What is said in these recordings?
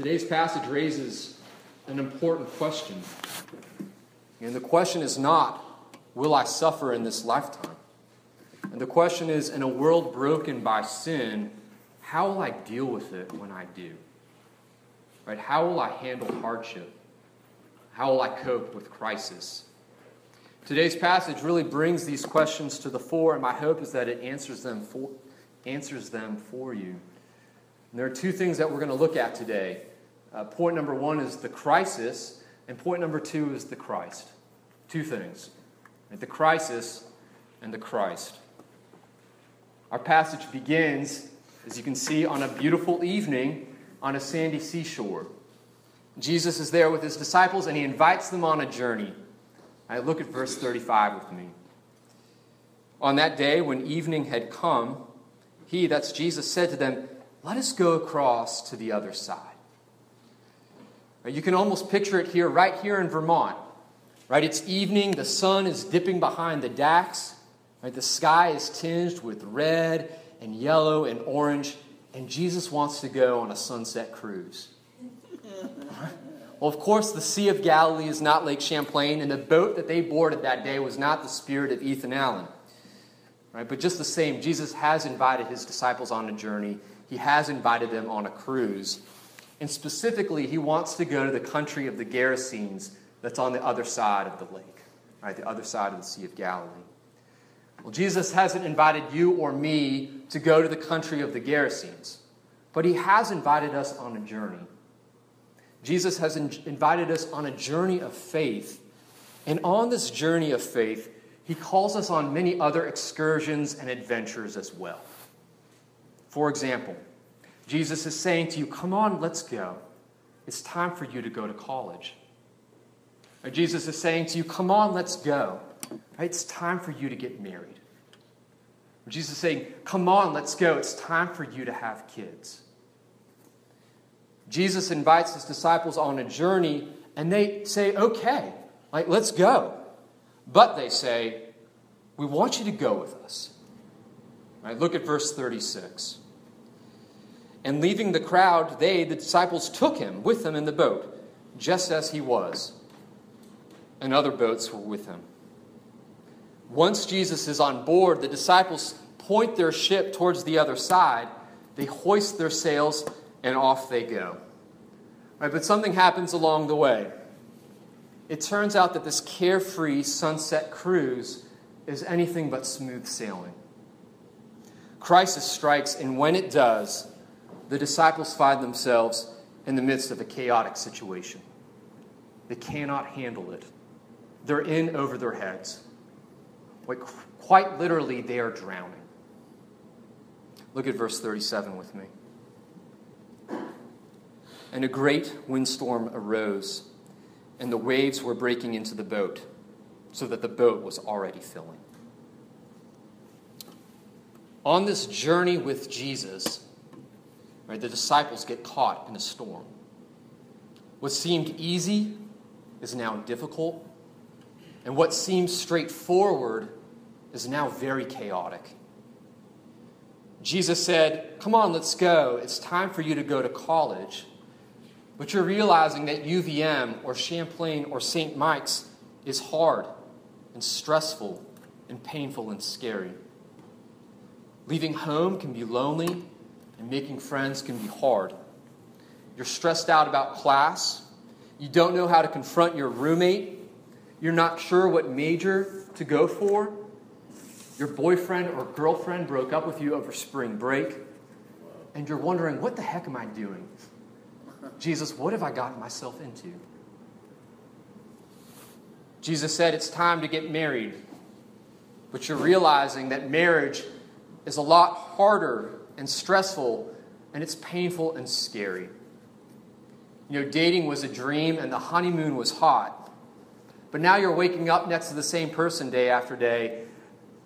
Today's passage raises an important question. And the question is not, will I suffer in this lifetime? And the question is, in a world broken by sin, how will I deal with it when I do? Right? How will I handle hardship? How will I cope with crisis? Today's passage really brings these questions to the fore, and my hope is that it answers them for, answers them for you. And there are two things that we're going to look at today. Uh, point number one is the crisis, and point number two is the Christ. Two things the crisis and the Christ. Our passage begins, as you can see, on a beautiful evening on a sandy seashore. Jesus is there with his disciples and he invites them on a journey. I look at verse 35 with me. On that day, when evening had come, he, that's Jesus, said to them, Let us go across to the other side. You can almost picture it here, right here in Vermont. Right? It's evening, the sun is dipping behind the dacks. Right? The sky is tinged with red and yellow and orange, and Jesus wants to go on a sunset cruise. Well, of course, the Sea of Galilee is not Lake Champlain, and the boat that they boarded that day was not the spirit of Ethan Allen. Right? But just the same, Jesus has invited his disciples on a journey. He has invited them on a cruise. And specifically, he wants to go to the country of the Gerasenes that's on the other side of the lake, right? The other side of the Sea of Galilee. Well, Jesus hasn't invited you or me to go to the country of the Gerasenes, but he has invited us on a journey. Jesus has in- invited us on a journey of faith. And on this journey of faith, he calls us on many other excursions and adventures as well. For example, Jesus is saying to you, Come on, let's go. It's time for you to go to college. Or Jesus is saying to you, Come on, let's go. It's time for you to get married. Or Jesus is saying, Come on, let's go. It's time for you to have kids. Jesus invites his disciples on a journey, and they say, Okay, like, let's go. But they say, We want you to go with us. Right? Look at verse 36. And leaving the crowd, they, the disciples, took him with them in the boat, just as he was and other boats were with him. Once Jesus is on board, the disciples point their ship towards the other side. They hoist their sails and off they go. Right, but something happens along the way. It turns out that this carefree sunset cruise is anything but smooth sailing. Crisis strikes, and when it does, the disciples find themselves in the midst of a chaotic situation. They cannot handle it. They're in over their heads. Like, quite literally, they are drowning. Look at verse 37 with me. And a great windstorm arose, and the waves were breaking into the boat, so that the boat was already filling. On this journey with Jesus, right, the disciples get caught in a storm. What seemed easy is now difficult and what seems straightforward is now very chaotic. Jesus said, Come on, let's go. It's time for you to go to college. But you're realizing that UVM or Champlain or St. Mike's is hard and stressful and painful and scary. Leaving home can be lonely, and making friends can be hard. You're stressed out about class. You don't know how to confront your roommate you're not sure what major to go for. Your boyfriend or girlfriend broke up with you over spring break. And you're wondering, what the heck am I doing? Jesus, what have I gotten myself into? Jesus said it's time to get married. But you're realizing that marriage is a lot harder and stressful, and it's painful and scary. You know, dating was a dream, and the honeymoon was hot. But now you're waking up next to the same person day after day,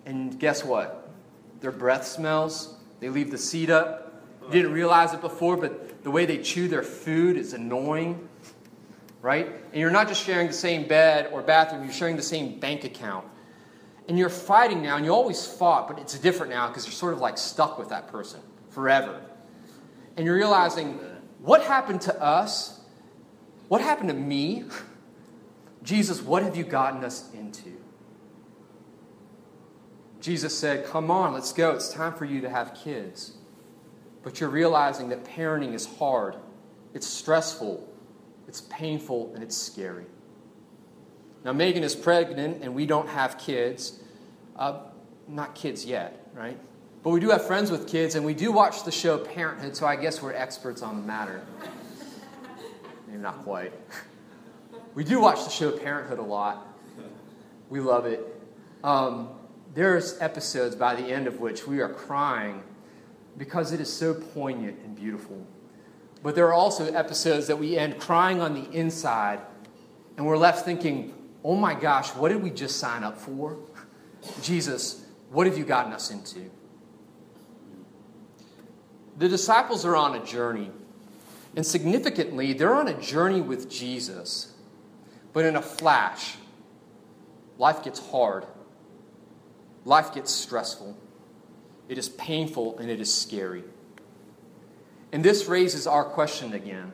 and guess what? Their breath smells. They leave the seat up. You didn't realize it before, but the way they chew their food is annoying, right? And you're not just sharing the same bed or bathroom, you're sharing the same bank account. And you're fighting now, and you always fought, but it's different now because you're sort of like stuck with that person forever. And you're realizing, What happened to us? What happened to me? Jesus, what have you gotten us into? Jesus said, Come on, let's go. It's time for you to have kids. But you're realizing that parenting is hard, it's stressful, it's painful, and it's scary. Now, Megan is pregnant, and we don't have kids. Uh, not kids yet, right? But we do have friends with kids, and we do watch the show Parenthood, so I guess we're experts on the matter. Maybe not quite. We do watch the show Parenthood a lot. We love it. Um, there's episodes by the end of which we are crying because it is so poignant and beautiful. But there are also episodes that we end crying on the inside, and we're left thinking, oh my gosh, what did we just sign up for? Jesus, what have you gotten us into? The disciples are on a journey. And significantly, they're on a journey with Jesus. But in a flash, life gets hard. Life gets stressful. It is painful and it is scary. And this raises our question again.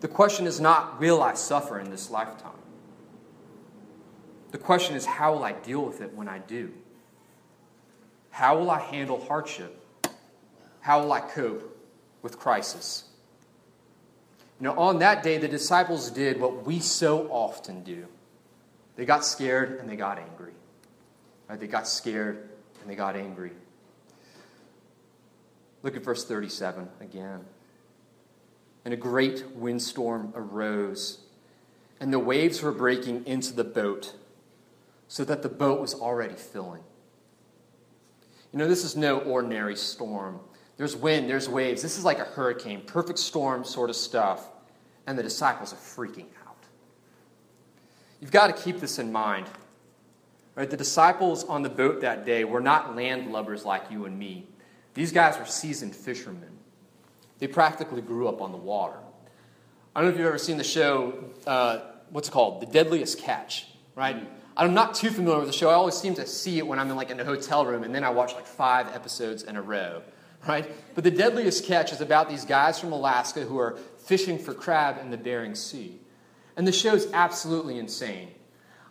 The question is not, will I suffer in this lifetime? The question is, how will I deal with it when I do? How will I handle hardship? How will I cope with crisis? Know, on that day, the disciples did what we so often do they got scared and they got angry. Right? They got scared and they got angry. Look at verse 37 again. And a great windstorm arose, and the waves were breaking into the boat, so that the boat was already filling. You know, this is no ordinary storm. There's wind, there's waves. This is like a hurricane, perfect storm sort of stuff. And the disciples are freaking out. You've got to keep this in mind. Right? The disciples on the boat that day were not landlubbers like you and me. These guys were seasoned fishermen. They practically grew up on the water. I don't know if you've ever seen the show, uh, what's it called? The Deadliest Catch, right? I'm not too familiar with the show. I always seem to see it when I'm in like in a hotel room, and then I watch like five episodes in a row right? But the deadliest catch is about these guys from Alaska who are fishing for crab in the Bering Sea. And the show's absolutely insane.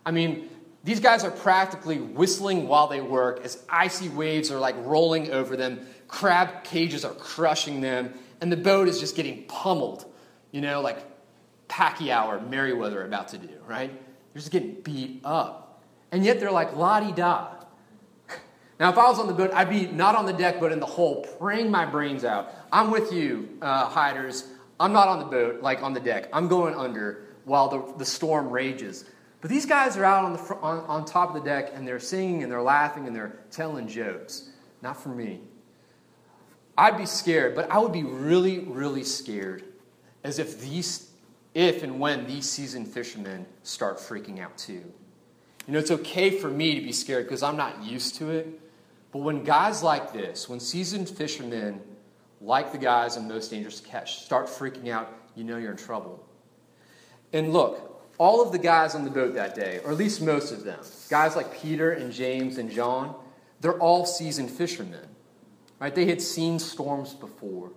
I mean, these guys are practically whistling while they work as icy waves are like rolling over them, crab cages are crushing them, and the boat is just getting pummeled, you know, like Pacquiao or Mayweather about to do, right? They're just getting beat up. And yet they're like la di da. Now, if I was on the boat, I'd be not on the deck, but in the hole, praying my brains out. I'm with you, uh, hiders. I'm not on the boat, like on the deck. I'm going under while the, the storm rages. But these guys are out on, the on, on top of the deck and they're singing and they're laughing and they're telling jokes. Not for me. I'd be scared, but I would be really, really scared as if these, if and when these seasoned fishermen start freaking out too. You know, it's okay for me to be scared because I'm not used to it. But when guys like this, when seasoned fishermen like the guys in Most Dangerous Catch start freaking out, you know you're in trouble. And look, all of the guys on the boat that day, or at least most of them, guys like Peter and James and John, they're all seasoned fishermen. Right? They had seen storms before,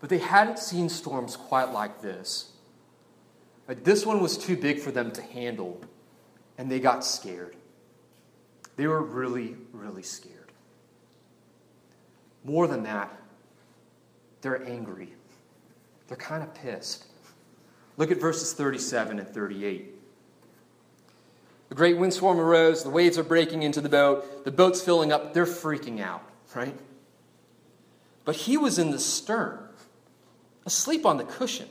but they hadn't seen storms quite like this. Right? This one was too big for them to handle, and they got scared. They were really, really scared. More than that, they're angry. They're kind of pissed. Look at verses 37 and 38. A great windstorm arose, the waves are breaking into the boat, the boat's filling up, they're freaking out, right? But he was in the stern, asleep on the cushion.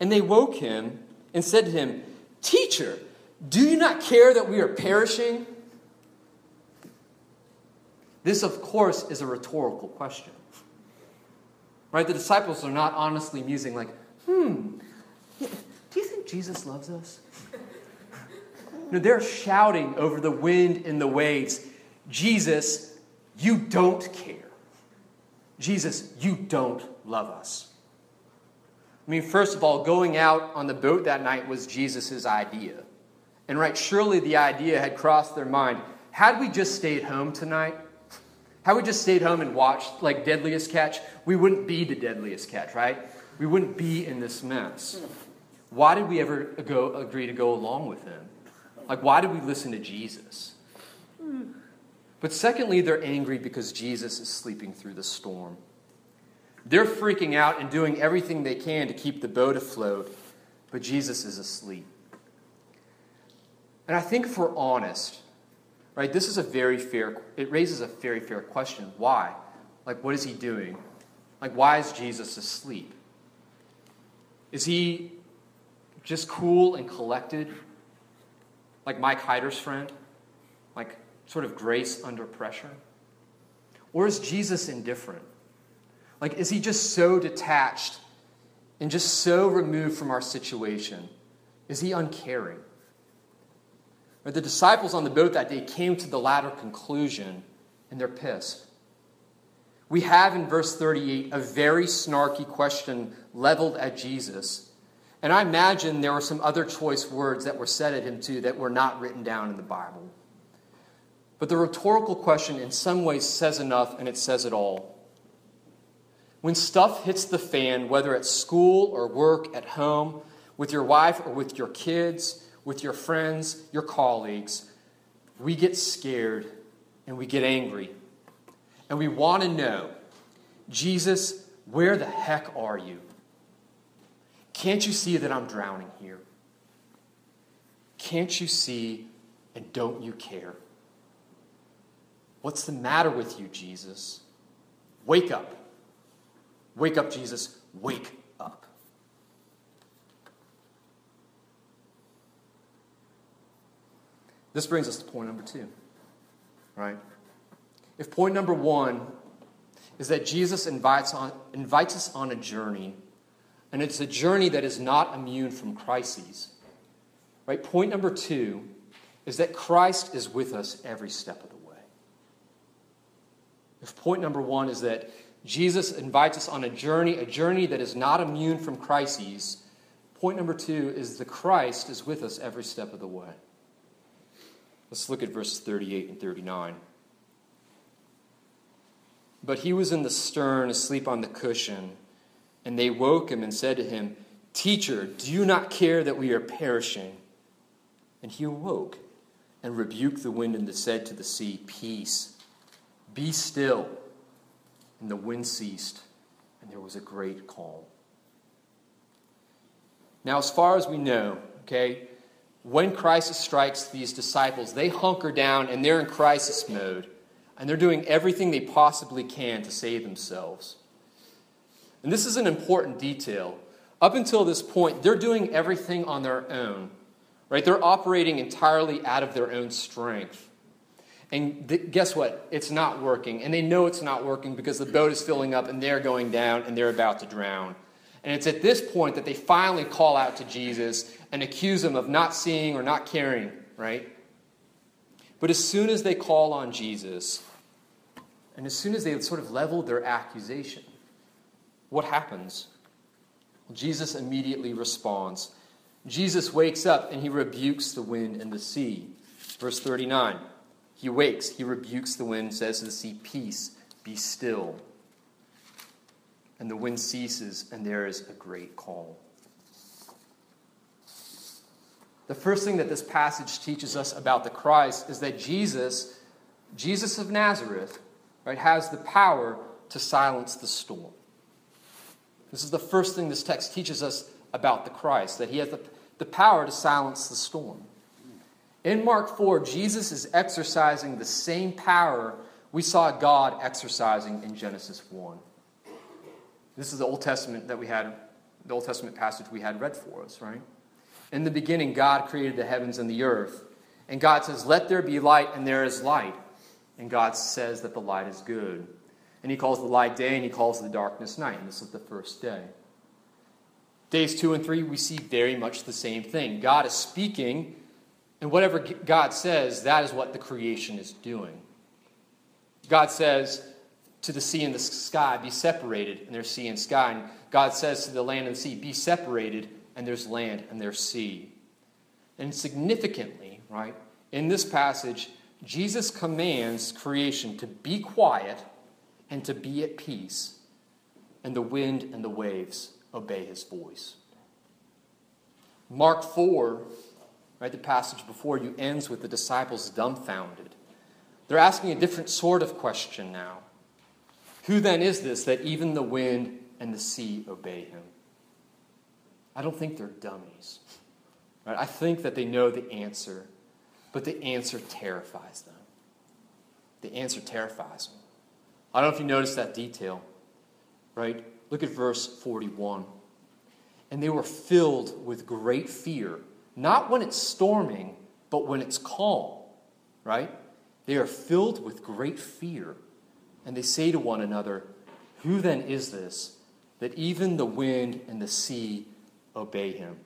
And they woke him and said to him, Teacher, do you not care that we are perishing? This, of course, is a rhetorical question. Right? The disciples are not honestly musing, like, hmm, do you think Jesus loves us? no, they're shouting over the wind and the waves Jesus, you don't care. Jesus, you don't love us. I mean, first of all, going out on the boat that night was Jesus' idea. And right, surely the idea had crossed their mind. Had we just stayed home tonight, how we just stayed home and watched like Deadliest Catch, we wouldn't be the Deadliest Catch, right? we wouldn't be in this mess. Why did we ever go, agree to go along with him? Like, why did we listen to Jesus? But secondly, they're angry because Jesus is sleeping through the storm. They're freaking out and doing everything they can to keep the boat afloat, but Jesus is asleep. And I think if we're honest, right, this is a very fair, it raises a very fair question. Why? Like, what is he doing? Like, why is Jesus asleep? Is he just cool and collected, like Mike Hyder's friend? Like, sort of grace under pressure? Or is Jesus indifferent? Like, is he just so detached and just so removed from our situation? Is he uncaring? Or the disciples on the boat that day came to the latter conclusion, and they're pissed. We have in verse 38 a very snarky question leveled at Jesus. And I imagine there were some other choice words that were said at him too that were not written down in the Bible. But the rhetorical question, in some ways, says enough and it says it all. When stuff hits the fan, whether at school or work, at home, with your wife or with your kids, with your friends, your colleagues, we get scared and we get angry. And we want to know Jesus, where the heck are you? Can't you see that I'm drowning here? Can't you see and don't you care? What's the matter with you, Jesus? Wake up. Wake up, Jesus. Wake up. This brings us to point number two, right? If point number one is that Jesus invites, on, invites us on a journey, and it's a journey that is not immune from crises, right? Point number two is that Christ is with us every step of the way. If point number one is that Jesus invites us on a journey, a journey that is not immune from crises, point number two is the Christ is with us every step of the way. Let's look at verses 38 and 39. But he was in the stern, asleep on the cushion, and they woke him and said to him, Teacher, do you not care that we are perishing? And he awoke and rebuked the wind and said to the sea, Peace be still. And the wind ceased, and there was a great calm. Now, as far as we know, okay, when crisis strikes these disciples, they hunker down and they're in crisis mode, and they're doing everything they possibly can to save themselves. And this is an important detail. Up until this point, they're doing everything on their own, right? They're operating entirely out of their own strength. And th- guess what? It's not working. And they know it's not working because the boat is filling up and they're going down and they're about to drown. And it's at this point that they finally call out to Jesus and accuse him of not seeing or not caring, right? But as soon as they call on Jesus, and as soon as they sort of level their accusation, what happens? Jesus immediately responds. Jesus wakes up and he rebukes the wind and the sea. Verse 39. He wakes, he rebukes the wind, says to the sea, Peace, be still. And the wind ceases, and there is a great calm. The first thing that this passage teaches us about the Christ is that Jesus, Jesus of Nazareth, right, has the power to silence the storm. This is the first thing this text teaches us about the Christ, that he has the, the power to silence the storm. In Mark 4, Jesus is exercising the same power we saw God exercising in Genesis 1. This is the Old Testament that we had, the Old Testament passage we had read for us, right? In the beginning, God created the heavens and the earth. And God says, Let there be light, and there is light. And God says that the light is good. And He calls the light day, and He calls the darkness night. And this is the first day. Days two and three, we see very much the same thing. God is speaking and whatever God says, that is what the creation is doing. God says to the sea and the sky, be separated, and there's sea and sky. And God says to the land and the sea, be separated, and there's land and there's sea. And significantly, right, in this passage, Jesus commands creation to be quiet and to be at peace, and the wind and the waves obey his voice. Mark 4, right, the passage before you ends with the disciples dumbfounded. They're asking a different sort of question now. Who then is this that even the wind and the sea obey him? I don't think they're dummies. Right? I think that they know the answer, but the answer terrifies them. The answer terrifies them. I don't know if you noticed that detail, right? Look at verse 41. And they were filled with great fear, not when it's storming, but when it's calm, right? They are filled with great fear. And they say to one another, Who then is this that even the wind and the sea obey him?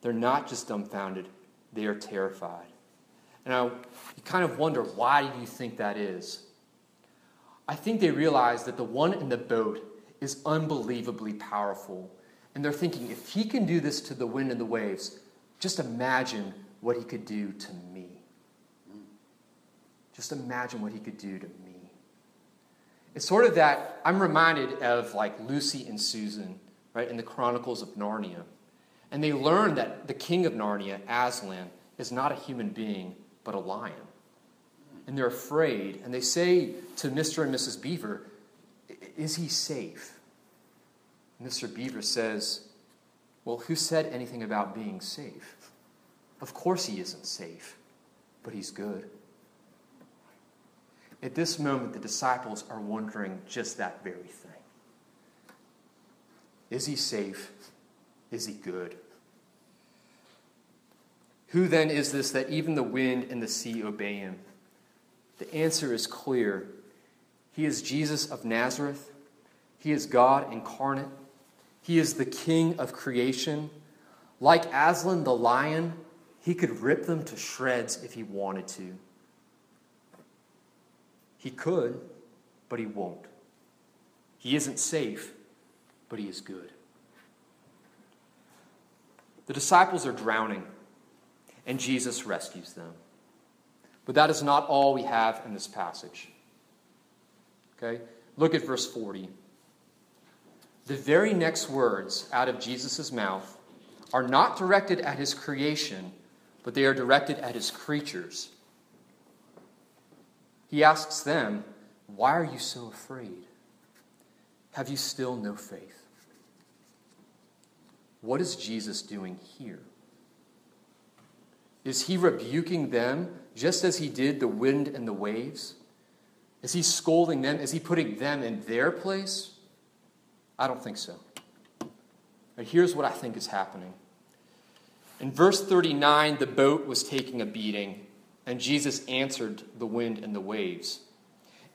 They're not just dumbfounded, they are terrified. Now, you kind of wonder why do you think that is? I think they realize that the one in the boat is unbelievably powerful. And they're thinking, if he can do this to the wind and the waves, just imagine what he could do to me. Just imagine what he could do to me. It's sort of that, I'm reminded of like Lucy and Susan, right, in the Chronicles of Narnia. And they learn that the king of Narnia, Aslan, is not a human being, but a lion. And they're afraid. And they say to Mr. and Mrs. Beaver, Is he safe? Mr. Beaver says, Well, who said anything about being safe? Of course he isn't safe, but he's good. At this moment, the disciples are wondering just that very thing. Is he safe? Is he good? Who then is this that even the wind and the sea obey him? The answer is clear. He is Jesus of Nazareth. He is God incarnate. He is the King of creation. Like Aslan the lion, he could rip them to shreds if he wanted to. He could, but he won't. He isn't safe, but he is good. The disciples are drowning and Jesus rescues them. But that is not all we have in this passage. Okay? Look at verse 40. The very next words out of Jesus' mouth are not directed at his creation, but they are directed at his creatures. He asks them, Why are you so afraid? Have you still no faith? What is Jesus doing here? Is he rebuking them just as he did the wind and the waves? Is he scolding them? Is he putting them in their place? I don't think so. But here's what I think is happening. In verse 39, the boat was taking a beating, and Jesus answered the wind and the waves.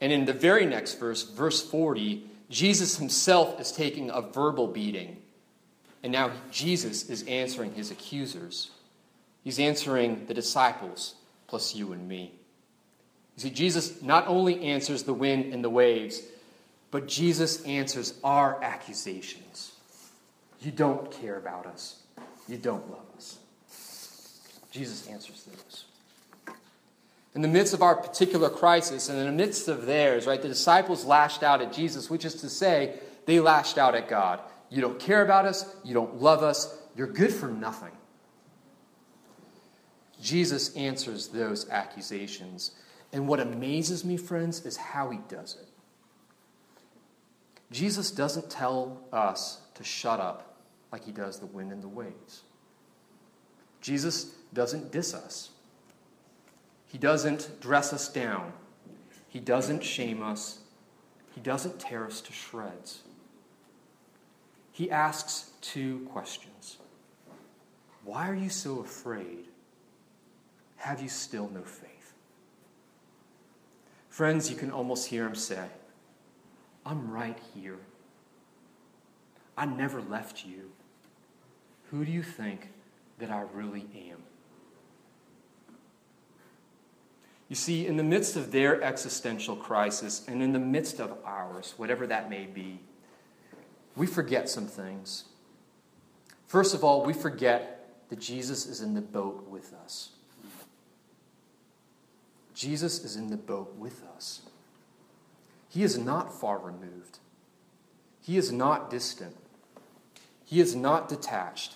And in the very next verse, verse 40, Jesus himself is taking a verbal beating. And now Jesus is answering his accusers. He's answering the disciples plus you and me. You see, Jesus not only answers the wind and the waves, but Jesus answers our accusations. You don't care about us. You don't love us. Jesus answers those. In the midst of our particular crisis and in the midst of theirs, right, the disciples lashed out at Jesus, which is to say, they lashed out at God. You don't care about us. You don't love us. You're good for nothing. Jesus answers those accusations. And what amazes me, friends, is how he does it. Jesus doesn't tell us to shut up like he does the wind and the waves. Jesus doesn't diss us. He doesn't dress us down. He doesn't shame us. He doesn't tear us to shreds. He asks two questions Why are you so afraid? Have you still no faith? Friends, you can almost hear him say, I'm right here. I never left you. Who do you think that I really am? You see, in the midst of their existential crisis and in the midst of ours, whatever that may be, we forget some things. First of all, we forget that Jesus is in the boat with us. Jesus is in the boat with us. He is not far removed. He is not distant, He is not detached.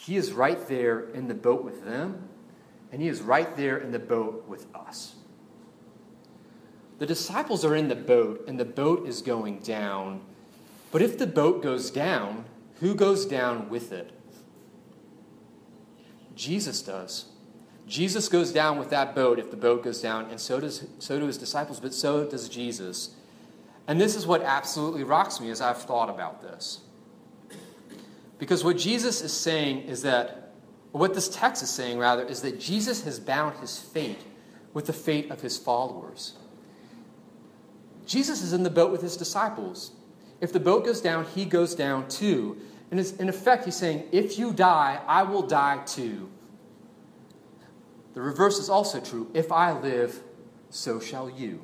He is right there in the boat with them, and He is right there in the boat with us. The disciples are in the boat, and the boat is going down. But if the boat goes down, who goes down with it? Jesus does. Jesus goes down with that boat if the boat goes down, and so does so do his disciples, but so does Jesus. And this is what absolutely rocks me as I've thought about this. Because what Jesus is saying is that, what this text is saying rather, is that Jesus has bound his fate with the fate of his followers. Jesus is in the boat with his disciples. If the boat goes down, he goes down too. And in effect, he's saying, If you die, I will die too. The reverse is also true. If I live, so shall you.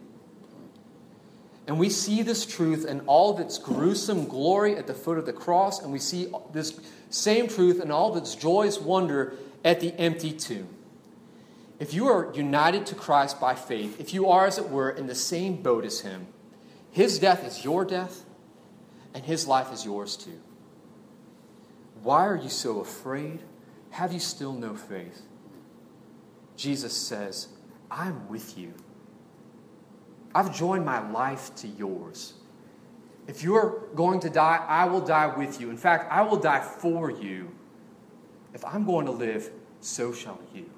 And we see this truth in all of its gruesome glory at the foot of the cross, and we see this same truth in all of its joyous wonder at the empty tomb. If you are united to Christ by faith, if you are, as it were, in the same boat as Him, His death is your death, and His life is yours too. Why are you so afraid? Have you still no faith? Jesus says, I'm with you. I've joined my life to yours. If you're going to die, I will die with you. In fact, I will die for you. If I'm going to live, so shall you.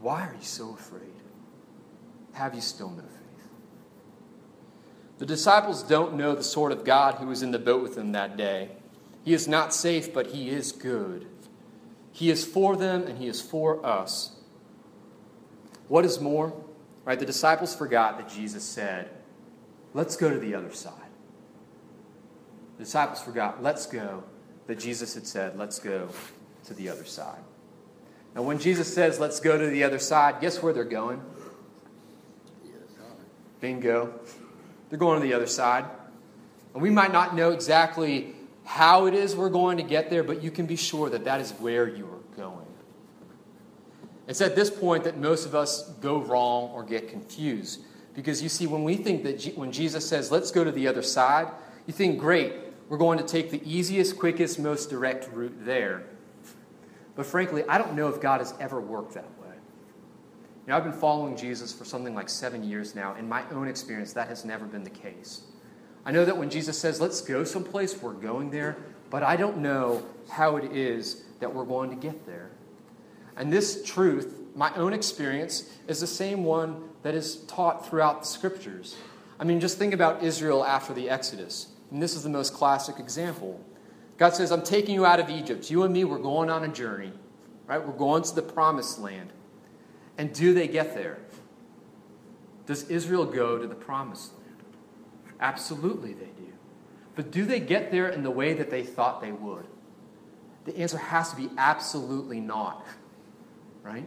Why are you so afraid? Have you still no faith? The disciples don't know the sort of God who was in the boat with them that day. He is not safe, but he is good. He is for them and he is for us. What is more, Right? The disciples forgot that Jesus said, Let's go to the other side. The disciples forgot, Let's go, that Jesus had said, Let's go to the other side. Now, when Jesus says, Let's go to the other side, guess where they're going? Bingo. They're going to the other side. And we might not know exactly how it is we're going to get there, but you can be sure that that is where you are going. It's at this point that most of us go wrong or get confused. Because you see, when we think that G- when Jesus says, let's go to the other side, you think, great, we're going to take the easiest, quickest, most direct route there. But frankly, I don't know if God has ever worked that way. You know, I've been following Jesus for something like seven years now. In my own experience, that has never been the case. I know that when Jesus says, let's go someplace, we're going there, but I don't know how it is that we're going to get there. And this truth, my own experience, is the same one that is taught throughout the scriptures. I mean, just think about Israel after the Exodus. And this is the most classic example. God says, I'm taking you out of Egypt. You and me, we're going on a journey, right? We're going to the promised land. And do they get there? Does Israel go to the promised land? Absolutely, they do. But do they get there in the way that they thought they would? The answer has to be absolutely not right?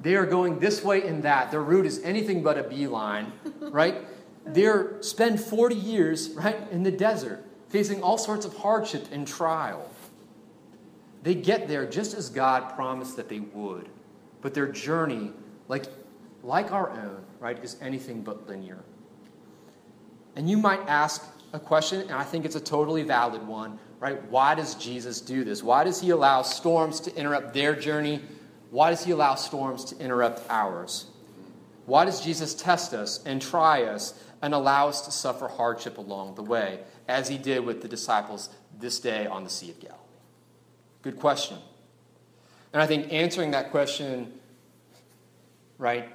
They are going this way and that. Their route is anything but a beeline, right? They're spend 40 years, right, in the desert, facing all sorts of hardship and trial. They get there just as God promised that they would. But their journey, like, like our own, right, is anything but linear. And you might ask a question, and I think it's a totally valid one, right? Why does Jesus do this? Why does he allow storms to interrupt their journey why does he allow storms to interrupt ours? Why does Jesus test us and try us and allow us to suffer hardship along the way, as he did with the disciples this day on the Sea of Galilee? Good question. And I think answering that question, right,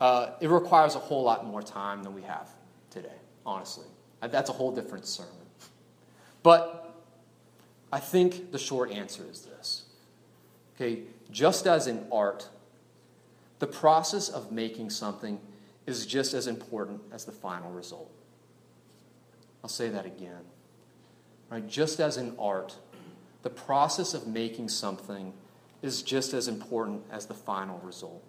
uh, it requires a whole lot more time than we have today, honestly. That's a whole different sermon. But I think the short answer is this. Okay, just as in art, the process of making something is just as important as the final result. I'll say that again. Right? Just as in art, the process of making something is just as important as the final result.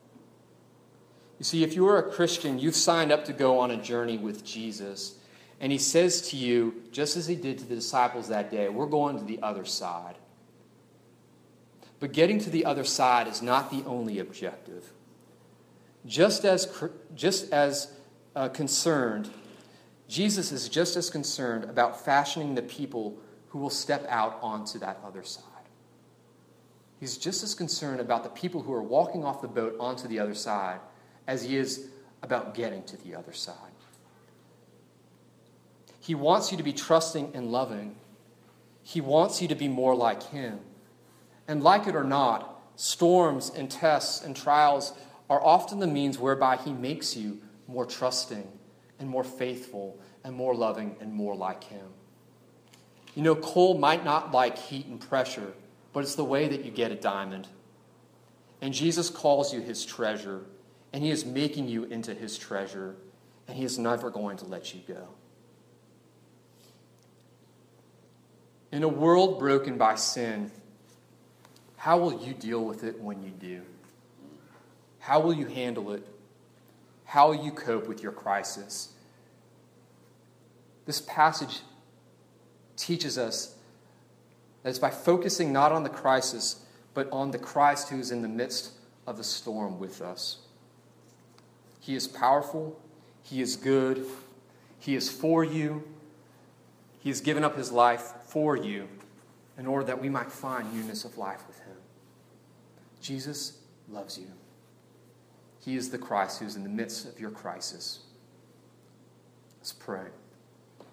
You see, if you are a Christian, you've signed up to go on a journey with Jesus, and he says to you, just as he did to the disciples that day, we're going to the other side. But getting to the other side is not the only objective. Just as, just as uh, concerned, Jesus is just as concerned about fashioning the people who will step out onto that other side. He's just as concerned about the people who are walking off the boat onto the other side as he is about getting to the other side. He wants you to be trusting and loving. He wants you to be more like him. And like it or not, storms and tests and trials are often the means whereby he makes you more trusting and more faithful and more loving and more like him. You know, coal might not like heat and pressure, but it's the way that you get a diamond. And Jesus calls you his treasure, and he is making you into his treasure, and he is never going to let you go. In a world broken by sin, how will you deal with it when you do? How will you handle it? How will you cope with your crisis? This passage teaches us that it's by focusing not on the crisis, but on the Christ who is in the midst of the storm with us. He is powerful, He is good, He is for you, He has given up His life for you in order that we might find newness of life with Him. Jesus loves you. He is the Christ who's in the midst of your crisis. Let's pray.